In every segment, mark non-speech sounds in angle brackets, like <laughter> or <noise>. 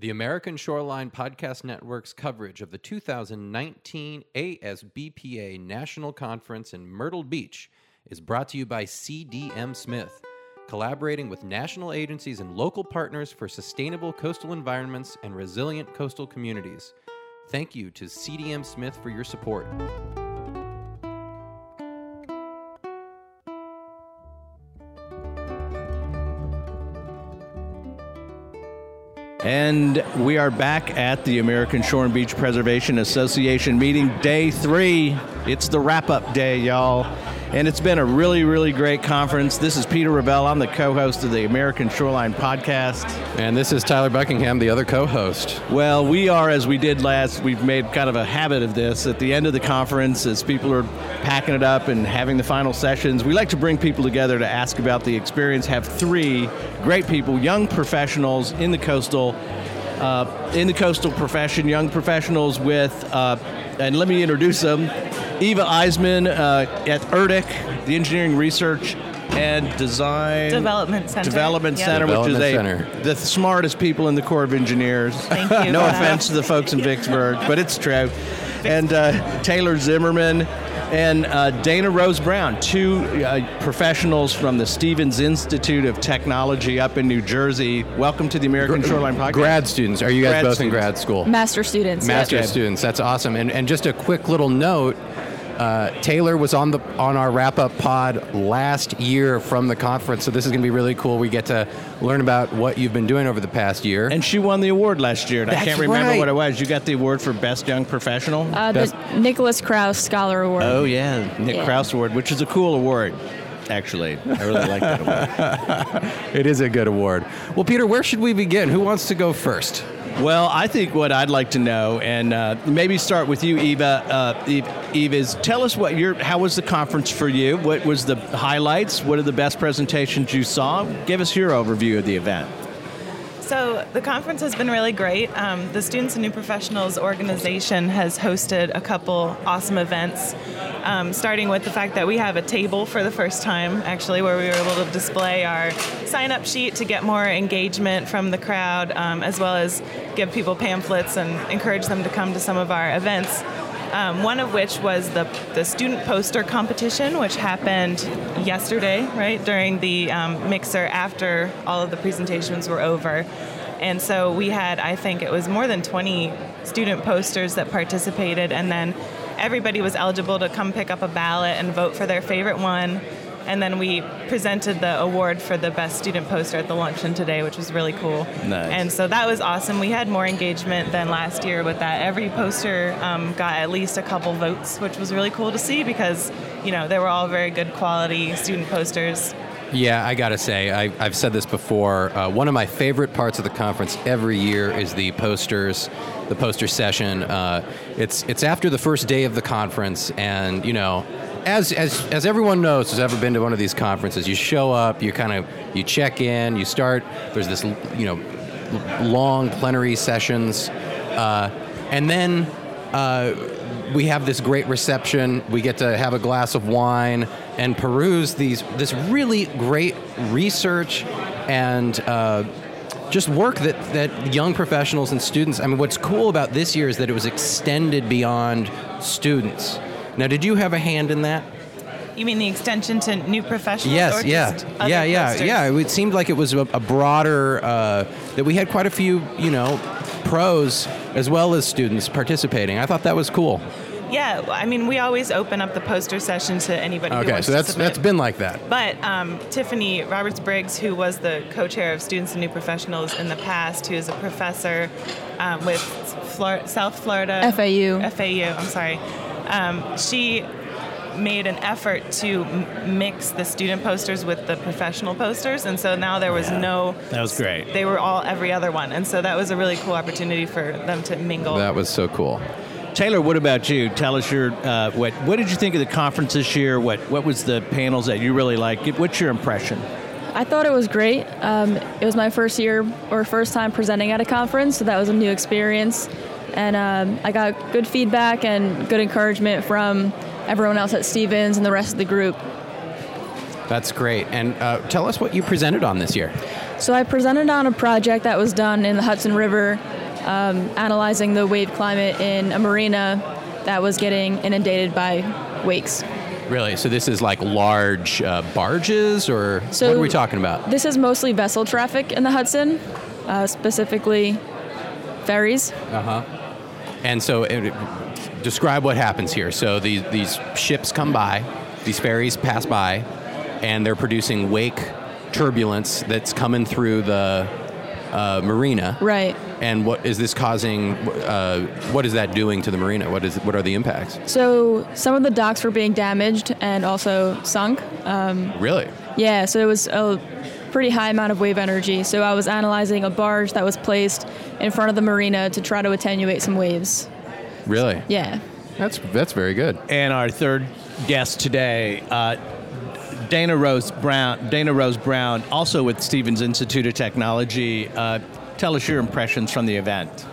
The American Shoreline Podcast Network's coverage of the 2019 ASBPA National Conference in Myrtle Beach is brought to you by CDM Smith, collaborating with national agencies and local partners for sustainable coastal environments and resilient coastal communities. Thank you to CDM Smith for your support. And we are back at the American Shore and Beach Preservation Association meeting day three. It's the wrap up day, y'all. And it's been a really, really great conference. This is Peter Ravella. I'm the co host of the American Shoreline podcast. And this is Tyler Buckingham, the other co host. Well, we are, as we did last, we've made kind of a habit of this. At the end of the conference, as people are packing it up and having the final sessions, we like to bring people together to ask about the experience. Have three great people, young professionals in the coastal. Uh, in the coastal profession, young professionals with, uh, and let me introduce them Eva Eisemann uh, at ERDC, the Engineering Research and Design Development Center. Development Yep. Center, which is a, Development the smartest people in the Corps of Engineers. Thank you no for that. offense to the folks in Vicksburg, but it's true. And uh, Taylor Zimmerman and uh, Dana Rose Brown, two uh, professionals from the Stevens Institute of Technology up in New Jersey. Welcome to the American Shoreline Podcast. Grad students. Are you guys Grad both in grad school? Master students. Master Okay. students. That's awesome. And and just a quick little note. Uh, Taylor was on the on our wrap up pod last year from the conference, so this is going to be really cool. We get to learn about what you've been doing over the past year. And she won the award last year. And I can't remember right. what it was. You got the award for Best Young Professional? Uh, Best- the Nicholas Kraus Scholar Award. oh, yeah. Nick Yeah. Kraus Award, which is a cool award, actually. I really like that award. <laughs> it is a good award. Well, Peter, where should we begin? Who wants to go first? Well, I think what I'd like to know, and uh, maybe start with you, Eva. Uh, Eve, Eve, is tell us what your how was the conference for you? What was the highlights? What are the best presentations you saw? Give us your overview of the event. So the conference has been really great. Um, the Students and New Professionals organization has hosted a couple awesome events, um, starting with the fact that we have a table for the first time, actually, where we were able to display our sign-up sheet to get more engagement from the crowd, um, as well as give people pamphlets and encourage them to come to some of our events. Um, one of which was the, the student poster competition, which happened yesterday, right, during the um, mixer after all of the presentations were over. And so we had, I think it was more than 20 student posters that participated, and then everybody was eligible to come pick up a ballot and vote for their favorite one. And then we presented the award for the best student poster at the luncheon today, which was really cool. Nice. And so that was awesome. We had more engagement than last year with that. Every poster um, got at least a couple votes, which was really cool to see because, you know, they were all very good quality student posters. Yeah, I gotta say, I, I've said this before. Uh, one of my favorite parts of the conference every year is the posters, the poster session. Uh, it's it's after the first day of the conference, and you know, as as as everyone knows who's ever been to one of these conferences, you show up, you kind of you check in, you start. There's this you know long plenary sessions, uh, and then. Uh, we have this great reception. We get to have a glass of wine and peruse these this really great research and uh, just work that that young professionals and students. I mean, what's cool about this year is that it was extended beyond students. Now, did you have a hand in that? You mean the extension to new professionals? Yes, or yeah, just other yeah, yeah, posters? yeah. It seemed like it was a, a broader uh, that we had quite a few, you know, pros as well as students participating. I thought that was cool. Yeah, I mean, we always open up the poster session to anybody who Okay, wants so that's submit. that's been like that. But um, Tiffany Roberts Briggs, who was the co chair of Students and New Professionals in the past, who is a professor um, with Flor- South Florida FAU. FAU, I'm sorry. Um, she made an effort to m- mix the student posters with the professional posters, and so now there was no. That was great. They were all every other one, and so that was a really cool opportunity for them to mingle. That was so cool. Taylor, what about you? Tell us your uh, what. What did you think of the conference this year? What What was the panels that you really liked? What's your impression? I thought it was great. Um, it was my first year or first time presenting at a conference, so that was a new experience. And um, I got good feedback and good encouragement from everyone else at Stevens and the rest of the group. That's great. And uh, tell us what you presented on this year. So I presented on a project that was done in the Hudson River, um, analyzing the wave climate in a marina that was getting inundated by wakes. Really? So this is like large uh, barges, or So- what are we talking about? This is mostly vessel traffic in the Hudson, uh, specifically ferries. And so, it, describe what happens here. So these these ships come by, these ferries pass by, and they're producing wake turbulence that's coming through the uh, marina. Right. And what is this causing? Uh, what is that doing to the marina? What is what are the impacts? So some of the docks were being damaged and also sunk. Um, Really? yeah, so it was a pretty high amount of wave energy. So I was analyzing a barge that was placed in front of the marina to try to attenuate some waves. Really? Yeah. That's that's very good. And our third guest today, uh, Dana Rose Brown. Dana Rose Brown, also with Stevens Institute of Technology. Uh, tell us your impressions from the event.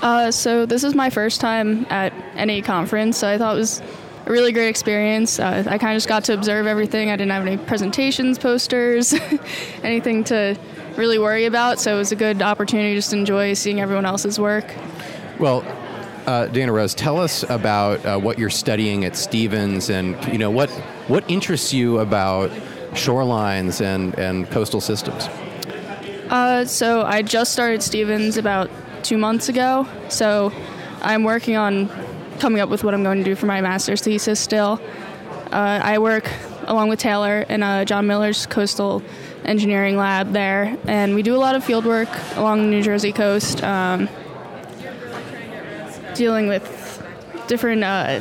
Uh, so this is my first time at any conference, so I thought it was a really great experience. Uh, I kind of just got to observe everything. I didn't have any presentations, posters, <laughs> anything to really worry about, so it was a good opportunity just to enjoy seeing everyone else's work. Well, uh, Dana Rose, tell us about uh, what you're studying at Stevens, and you know what what interests you about shorelines and and coastal systems. Uh, so I just started Stevens about two months ago, so I'm working on coming up with what I'm going to do for my master's thesis still. Uh, I work along with Taylor in uh, Jon Miller's coastal engineering lab there, and we do a lot of field work along the New Jersey coast, um, dealing with different uh,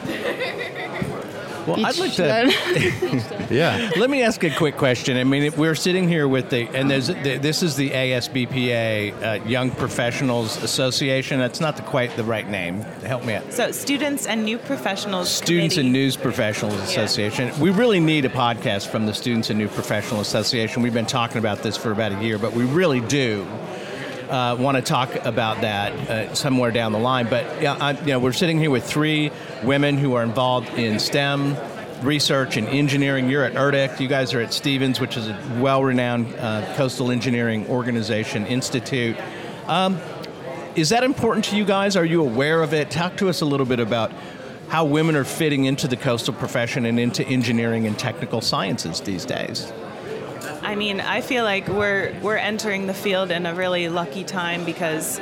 Well, I'd like to. <laughs> Yeah. Let me ask a quick question. I mean, if we're sitting here with the, and there's, the, this is the ASBPA uh, Young Professionals Association. That's not the, quite the right name. Help me out. So, Students and New Professionals. Students Committee. and News Professionals Association. We really need a podcast from the Students and New Professional Association. We've been talking about this for about a year, but we really do uh, want to talk about that uh, somewhere down the line. But yeah, I, you know, we're sitting here with three women who are involved in STEM research and engineering. You're at ERDC. You guys are at Stevens, which is a well-renowned uh, coastal engineering organization institute. Um, is that important to you guys? Are you aware of it? Talk to us a little bit about how women are fitting into the coastal profession and into engineering and technical sciences these days. I mean, I feel like we're we're entering the field in a really lucky time because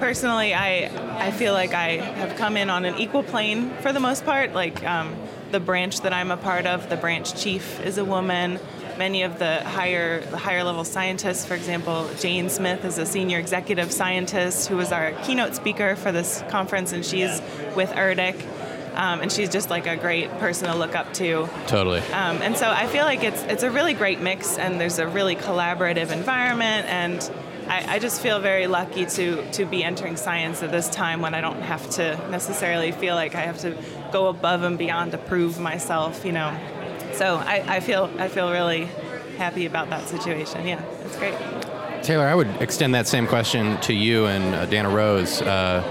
personally, I I feel like I have come in on an equal plane for the most part. Like um, the branch that I'm a part of, the branch chief is a woman. Many of the higher the higher level scientists, for example, Jane Smith is a senior executive scientist who was our keynote speaker for this conference, and she's with ERDC. Um, and she's just like a great person to look up to. Totally. Um, and so I feel like it's it's a really great mix, and there's a really collaborative environment, and I, I just feel very lucky to to be entering science at this time when I don't have to necessarily feel like I have to go above and beyond to prove myself, you know. So I, I feel I feel really happy about that situation. Yeah, it's great. Taylor, I would extend that same question to you and uh, Dana Rose. Uh,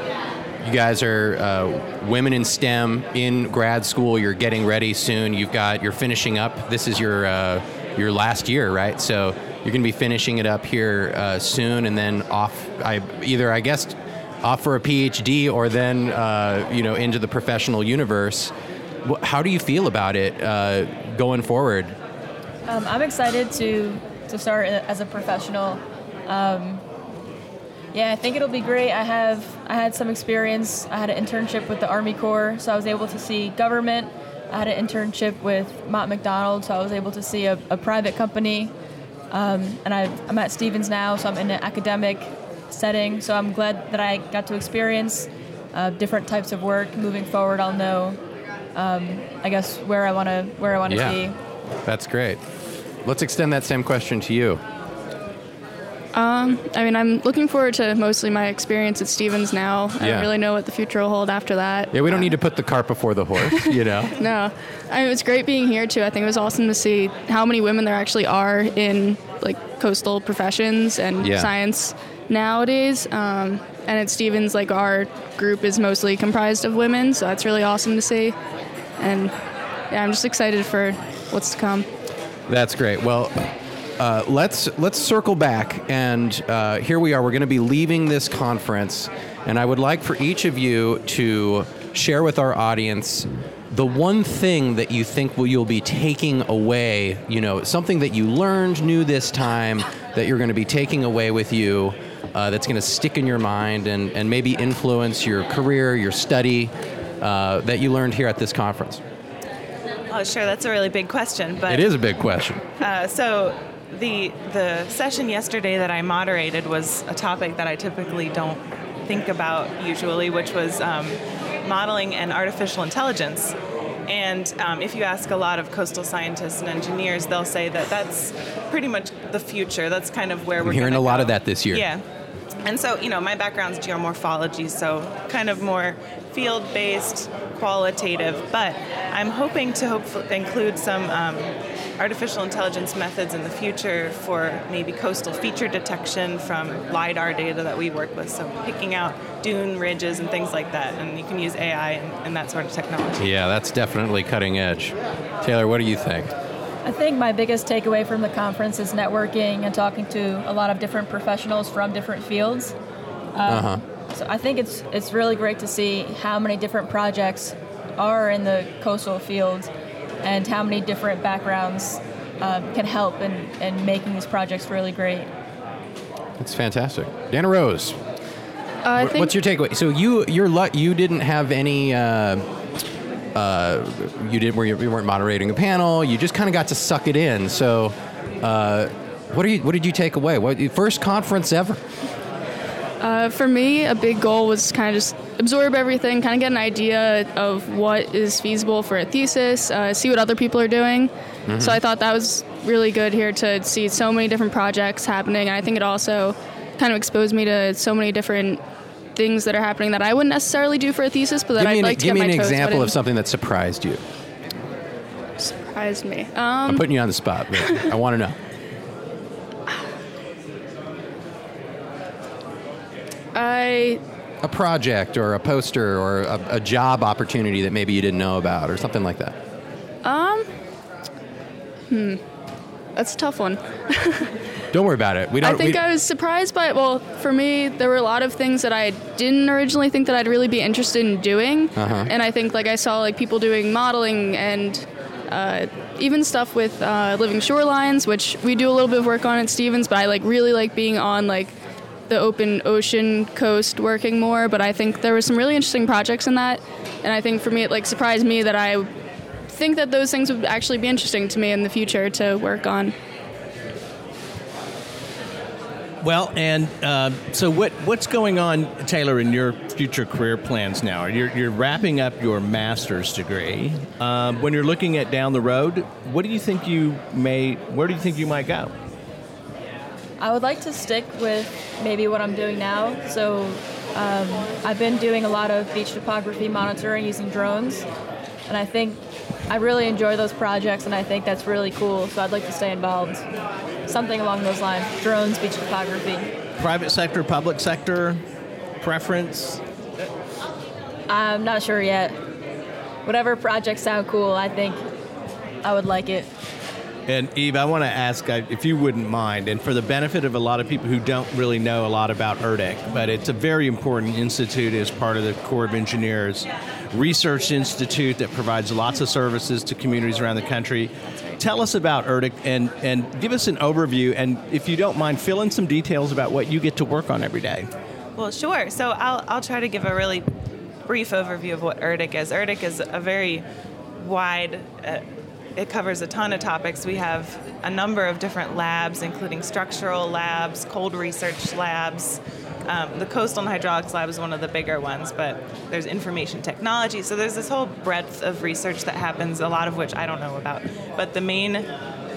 you guys are uh, women in STEM in grad school. You're getting ready soon. You've got you're finishing up. This is your uh, your last year, right? So you're going to be finishing it up here uh, soon, and then off. I either I guess off for a PhD or then uh, you know into the professional universe. How do you feel about it uh, going forward? Um, I'm excited to to start as a professional. Um, yeah, I think it'll be great. I have I had some experience. I had an internship with the Army Corps, so I was able to see government. I had an internship with Mott MacDonald, so I was able to see a, a private company. Um, and I, I'm at Stevens now, so I'm in an academic setting. So I'm glad that I got to experience uh, different types of work. Moving forward, I'll know, um, I guess, where I want to where I want to Yeah. be. That's great. Let's extend that same question to you. I mean, I'm looking forward to mostly my experience at Stevens now. I Yeah. don't really know what the future will hold after that. Yeah, we don't need to put the cart before the horse, <laughs> you know. No, I mean, it's great being here too. I think it was awesome to see how many women there actually are in like coastal professions and Yeah. science nowadays. Um, and at Stevens, like our group is mostly comprised of women, so that's really awesome to see. And yeah, I'm just excited for what's to come. That's great. Well, uh, let's let's circle back, and uh, here we are. We're going to be leaving this conference, and I would like for each of you to share with our audience the one thing that you think will you'll be taking away. You know, something that you learned new this time that you're going to be taking away with you. Uh, that's going to stick in your mind and, and maybe influence your career, your study uh, that you learned here at this conference. Oh, sure. That's a really big question, but It is a big question. Uh, so the the session yesterday that I moderated was a topic that I typically don't think about usually, which was um, modeling and artificial intelligence. And um, if you ask a lot of coastal scientists and engineers, they'll say that that's pretty much the future. That's kind of where we're hearing a lot go. of that this year. Yeah. And so, you know, my background's geomorphology, so kind of more field based, qualitative, but I'm hoping to hope include some um, artificial intelligence methods in the future for maybe coastal feature detection from LIDAR data that we work with. So, picking out dune ridges and things like that, and you can use AI and, and that sort of technology. Yeah, that's definitely cutting edge. Taylor, what do you think? I think my biggest takeaway from the conference is networking and talking to a lot of different professionals from different fields. Uh huh. So I think it's it's really great to see how many different projects are in the coastal field and how many different backgrounds um, can help in, in making these projects really great. That's fantastic. Dana Rose, I wh- think what's your takeaway? So you you're lu- you didn't have any. Uh, uh, you didn't. You weren't moderating a panel. You just kind of got to suck it in. So, uh, what are you? What did you take away? What first conference ever? Uh, for me, a big goal was kind of just absorb everything, kind of get an idea of what is feasible for a thesis, uh, see what other people are doing. So I thought that was really good here to see so many different projects happening. And I think it also kind of exposed me to so many different things that are happening that I wouldn't necessarily do for a thesis, but that I'd an, like to give get me an example of something that surprised you. Surprised me. Um, I'm putting you on the spot. But I want to know. <laughs> I A project or a poster or a, a job opportunity that maybe you didn't know about or something like that. um, hmm, that's a tough one. <laughs> Don't worry about it. We don't. I think we, I was surprised by it. well, for me, there were a lot of things that I didn't originally think that I'd really be interested in doing, Uh-huh. and I think like I saw like people doing modeling and uh, even stuff with uh, living shorelines, which we do a little bit of work on at Stevens, but I like really like being on like the open ocean coast working more. But I think there were some really interesting projects in that, and I think for me it like surprised me that I think that those things would actually be interesting to me in the future to work on. Well, and uh, so what what's going on, Taylor, in your future career plans now? You're, you're wrapping up your master's degree. Um, when you're looking at down the road, what do you think you may? Where do you think you might go? I would like to stick with maybe what I'm doing now. So um, I've been doing a lot of beach topography monitoring using drones, and I think I really enjoy those projects, and I think that's really cool. So I'd like to stay involved. Something along those lines: drones, beach topography. Private sector, public sector, preference? I'm not sure yet. Whatever projects sound cool, I think I would like it. And Eve, I want to ask uh, if you wouldn't mind, and for the benefit of a lot of people who don't really know a lot about ERDC, but it's a very important institute as part of the Corps of Engineers research institute that provides lots of services to communities around the country. Tell us about ERDC and, and give us an overview, and if you don't mind, fill in some details about what you get to work on every day. Well, sure. So I'll, I'll try to give a really brief overview of what ERDC is. ERDC is a very wide, uh, it covers a ton of topics. We have a number of different labs, including structural labs, cold research labs. Um, the coastal and hydraulics lab is one of the bigger ones, but there's information technology. So there's this whole breadth of research that happens, a lot of which I don't know about. But the main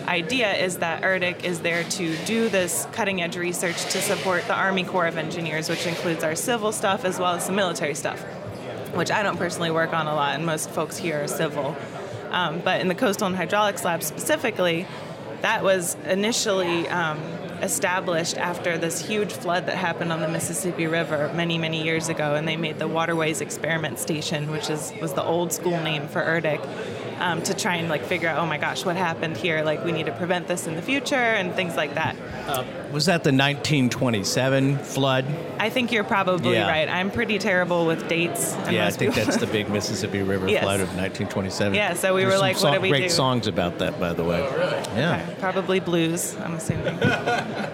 idea is that ERDC is there to do this cutting edge research to support the Army Corps of Engineers, which includes our civil stuff as well as some military stuff, which I don't personally work on a lot, and most folks here are civil. Um, but in the coastal and hydraulics lab specifically, that was initially um, established after this huge flood that happened on the Mississippi River many, many years ago, and they made the Waterways Experiment Station, which is was the old school name for ERDC. Um, to try and like figure out, oh my gosh, what happened here? Like we need to prevent this in the future and things like that. Was that the 1927 flood? I think you're probably Yeah. right. I'm pretty terrible with dates. And yeah, I think people- that's the big Mississippi <laughs> River Yes. flood of 1927. Yeah, so we There's were some like, what song- do we great do? songs about that, by the way. Oh, really? Yeah. Okay, probably blues. I'm assuming. <laughs>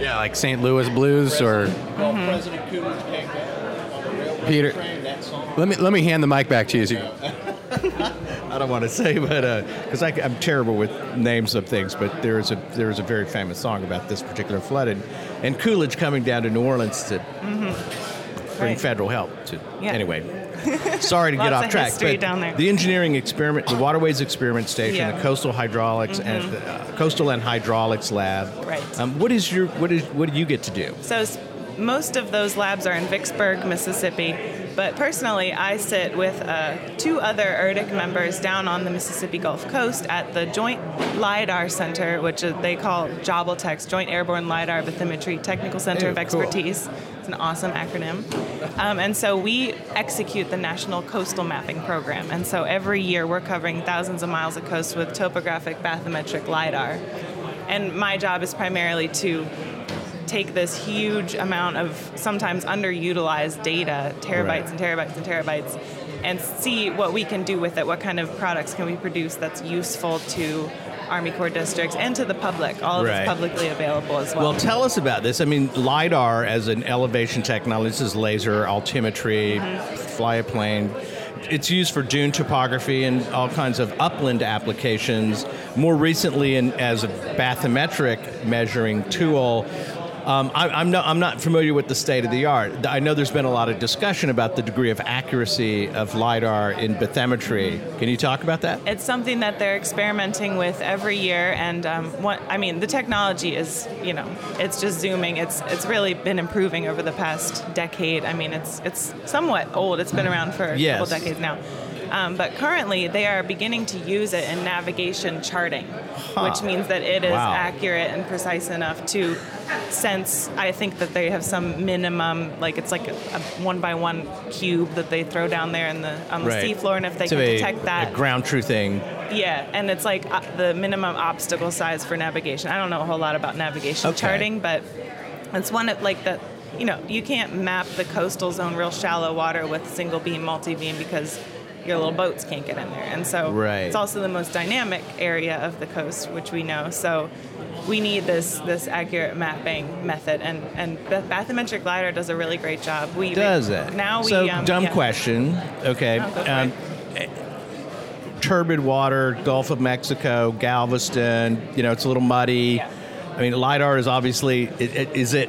Yeah, like St. Louis blues or President Coolidge came down Peter. that song. Let me let me hand the mic back to you. <laughs> I don't want to say, but because I I'm terrible with names of things, but there is a there is a very famous song about this particular flood, and, and Coolidge coming down to New Orleans to bring Right. federal help. To Yeah. anyway, <laughs> sorry to get off of track, but down there. the engineering experiment, the Waterways Experiment Station, Yeah. Mm-hmm. the Coastal Hydraulics and the uh, Coastal and Hydraulics Lab. Right. Um, what is your what is what do you get to do? So most of those labs are in Vicksburg, Mississippi. But personally, I sit with uh, two other ERDC members down on the Mississippi Gulf Coast at the Joint LIDAR Center, which they call JALBTCX, Joint Airborne LIDAR Bathymetry Technical Center Ew, of cool. Expertise. It's an awesome acronym. Um, and so we execute the National Coastal Mapping Program. And so every year we're covering thousands of miles of coast with topographic bathymetric LIDAR. And my job is primarily to take this huge amount of sometimes underutilized data, terabytes Right. and terabytes and terabytes, and see what we can do with it. What kind of products can we produce that's useful to Army Corps districts and to the public? All of Right. it's publicly available as well. Well, tell us about this. I mean, LIDAR as an elevation technology, this is laser, altimetry, mm-hmm. fly a plane. It's used for dune topography and all kinds of upland applications. More recently, in, as a bathymetric measuring tool. Um, I, I'm, not, I'm not familiar with the state of the art. I know there's been a lot of discussion about the degree of accuracy of LIDAR in bathymetry. Can you talk about that? it's something that they're experimenting with every year, and um, what I mean, the technology is, you know, it's just zooming. It's it's really been improving over the past decade. I mean, it's it's somewhat old. It's been around for a Yes. couple decades now. Um, but currently, they are beginning to use it in navigation charting, which means that it is Wow. accurate and precise enough to sense. I think that they have some minimum, like it's like a, a one by one cube that they throw down there in the on the Right. seafloor, and if they So can a- detect that, a ground truthing. yeah, and it's like uh, the minimum obstacle size for navigation. I don't know a whole lot about navigation Okay. charting, but it's one of like the, you know, you can't map the coastal zone real shallow water with single beam, multi beam because your little boats can't get in there. And so Right. it's also the most dynamic area of the coast, which we know. So we need this this accurate mapping method, and and Bath- bathymetric lidar does a really great job. We Does it? now we so um, dumb yeah. question. Okay. For Um, turbid water, Gulf of Mexico, Galveston. You know, it's a little muddy. Yeah. I mean, lidar is obviously. It, it, is it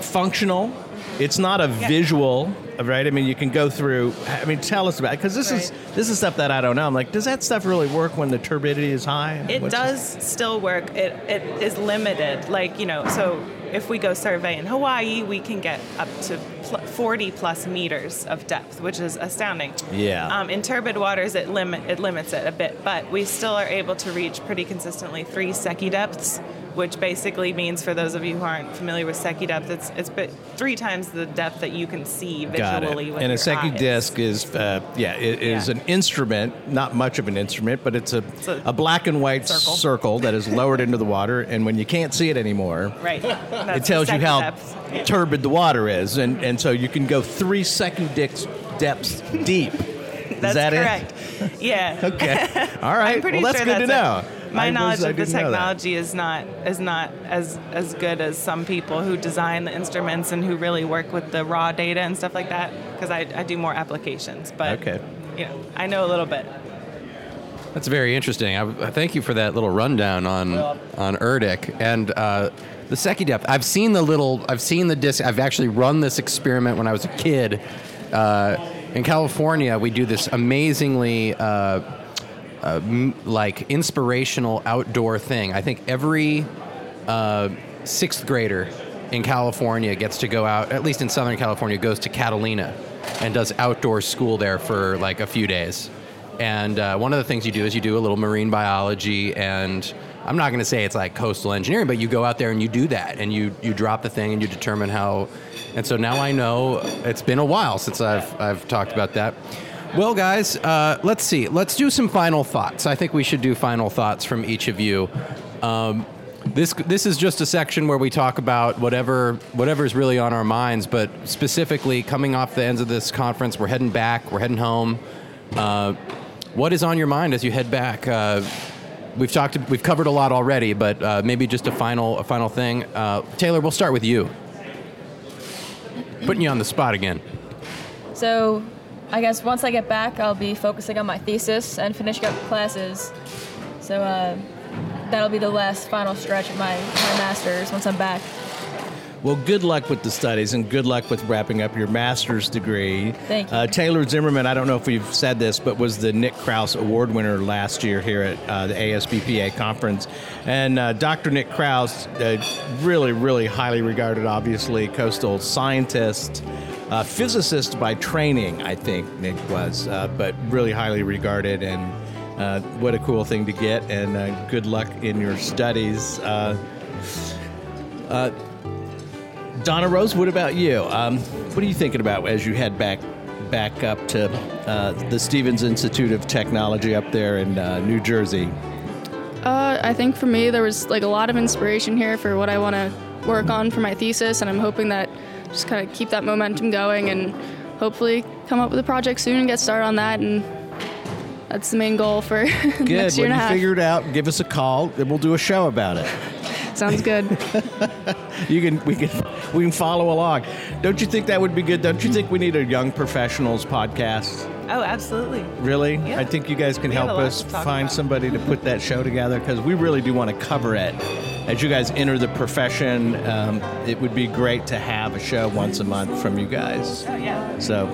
functional? It's not a Yeah. visual, right? I mean, you can go through. I mean, tell us about because this is this is stuff that I don't know. I'm like, does that stuff really work when the turbidity is high? It What's- does still work. It, it is limited. Like, you know, so if we go survey in Hawaii, we can get up to pl- 40 plus meters of depth, which is astounding. Yeah. Um, in turbid waters, it, limit, it limits it a bit, but we still are able to reach pretty consistently three Secchi depths, which basically means, for those of you who aren't familiar with Secchi depth, it's, it's bit, three times the depth that you can see visually. Got it. And a Secchi eyes. disc is, uh, yeah, it is Yeah. an instrument, not much of an instrument, but it's a, a a, black and white circle. circle. that is lowered into the water, and when you can't see it anymore, <laughs> Right. it tells you how depth. Turbid the water is, and, and so you can go three Secchi dicks depths deep. That's <laughs> is that correct. Yeah. <laughs> Okay. All right. I'm pretty well, that's sure good to know. it. My I knowledge was- of the didn't know that. technology is not is not as as good as some people who design the instruments and who really work with the raw data and stuff like that. Because I, I do more applications, but Okay. you know, I know a little bit. That's very interesting. I, I thank you for that little rundown on on ERDC and uh, the Secchi depth. I've seen the little. I've seen the disc. I've actually run this experiment when I was a kid. Uh, in California, we do this amazingly. Uh, m- like inspirational outdoor thing. I think every uh, sixth grader in California gets to go out, at least in Southern California, goes to Catalina and does outdoor school there for like a few days. And uh, one of the things you do is you do a little marine biology, and I'm not going to say it's like coastal engineering, but you go out there and you do that, and you you drop the thing and you determine how. And so now I know it's been a while since I've I've talked about that. Well, guys, uh, let's see. Let's do some final thoughts. I think we should do final thoughts from each of you. Um, this this is just a section where we talk about whatever is really on our minds, but specifically coming off the ends of this conference, we're heading back, we're heading home. Uh, what is on your mind as you head back? Uh, we've talked, we've covered a lot already, but uh, maybe just a final a final thing. Uh, Taylor, we'll start with you. Putting you on the spot again. So, I guess once I get back, I'll be focusing on my thesis and finishing up classes. So, uh, that'll be the last final stretch of my, my master's once I'm back. Well, good luck with the studies and good luck with wrapping up your master's degree. Thank you. Uh, Taylor Zimmerman, I don't know if we've said this, but was the Nick Kraus Award winner last year here at uh, the ASBPA conference. And uh, Dr. Nick Kraus, uh, really, really highly regarded, obviously, coastal scientist. Uh, physicist by training, I think Nick was, uh, but really highly regarded, and uh, what a cool thing to get. And uh, good luck in your studies. Uh, uh, Donna Rose, what about you? Um, what are you thinking about as you head back back up to uh, the Stevens Institute of Technology up there in uh, New Jersey? Uh, I think for me, there was like a lot of inspiration here for what I want to work on for my thesis, and I'm hoping that just kind of keep that momentum going and hopefully come up with a project soon and get started on that. And that's the main goal for <laughs> Good. next year when and a you half. figure it out, give us a call, and we'll do a show about it. Sounds good. <laughs> You can we can we can follow along. Don't you think that would be good? Don't you think we need a young professionals podcast? Oh, absolutely. Really? Yeah. I think you guys can We help us find about. somebody to put that show together because we really do want to cover it. As you guys enter the profession, um, it would be great to have a show once a month from you guys. Oh, yeah. So,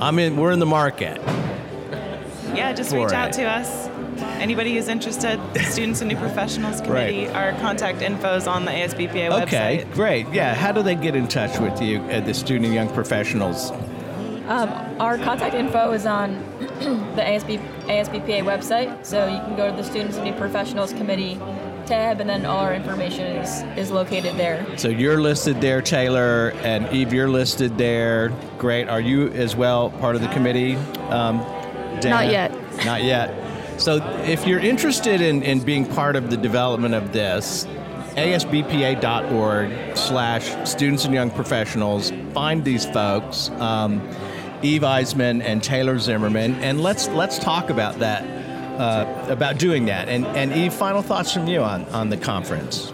I'm in. We're in the market. Yeah, just reach out it. to us. Anybody who's interested, the Students and New Professionals Committee, our contact info is on the ASBPA website. Okay, great. Yeah. How do they get in touch with you at the Student and Young Professionals? Um, our contact info is on <clears throat> the ASB, ASBPA website, so you can go to the Students and New Professionals Committee tab, and then all our information is, is located there. So you're listed there, Taylor, and Eve, you're listed there. Great. Are you as well part of the committee? Um, Dana? Not yet. Not yet. So if you're interested in, in being part of the development of this, asbpa.org slash students and young professionals, find these folks, um, Eve Eisemann and Taylor Zimmerman, and let's let's talk about that, uh, about doing that. And, and Eve, final thoughts from you on, on the conference.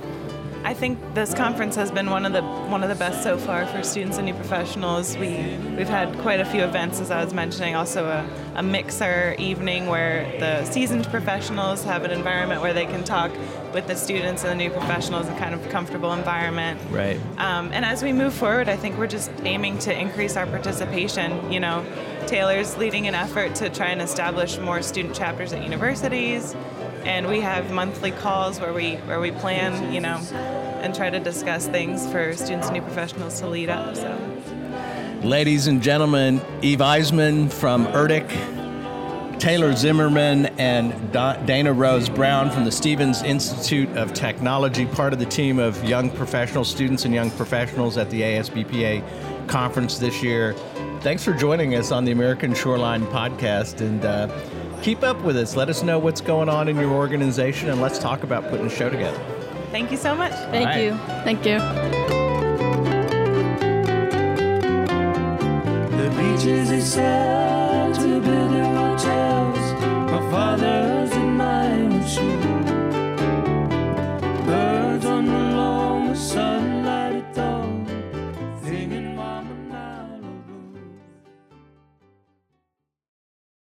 I think this conference has been one of the one of the best so far for students and new professionals. We we've had quite a few events, as I was mentioning. Also, a, a mixer evening where the seasoned professionals have an environment where they can talk with the students and the new professionals in kind of comfortable environment. Right. Um, and as we move forward, I think we're just aiming to increase our participation. You know, Taylor's leading an effort to try and establish more student chapters at universities, and we have monthly calls where we where we plan, you know, and try to discuss things for students and new professionals to lead up. So. Ladies and gentlemen, Eve Eisemann from ERDC, Taylor Zimmerman, and Dana Rose Brown from the Stevens Institute of Technology, part of the team of young professional students and young professionals at the ASBPA conference this year. Thanks for joining us on the American Shoreline podcast and uh, keep up with us. Let us know what's going on in your organization, and let's talk about putting a show together. Thank you so much. Thank right. you. Thank you. The beaches itself.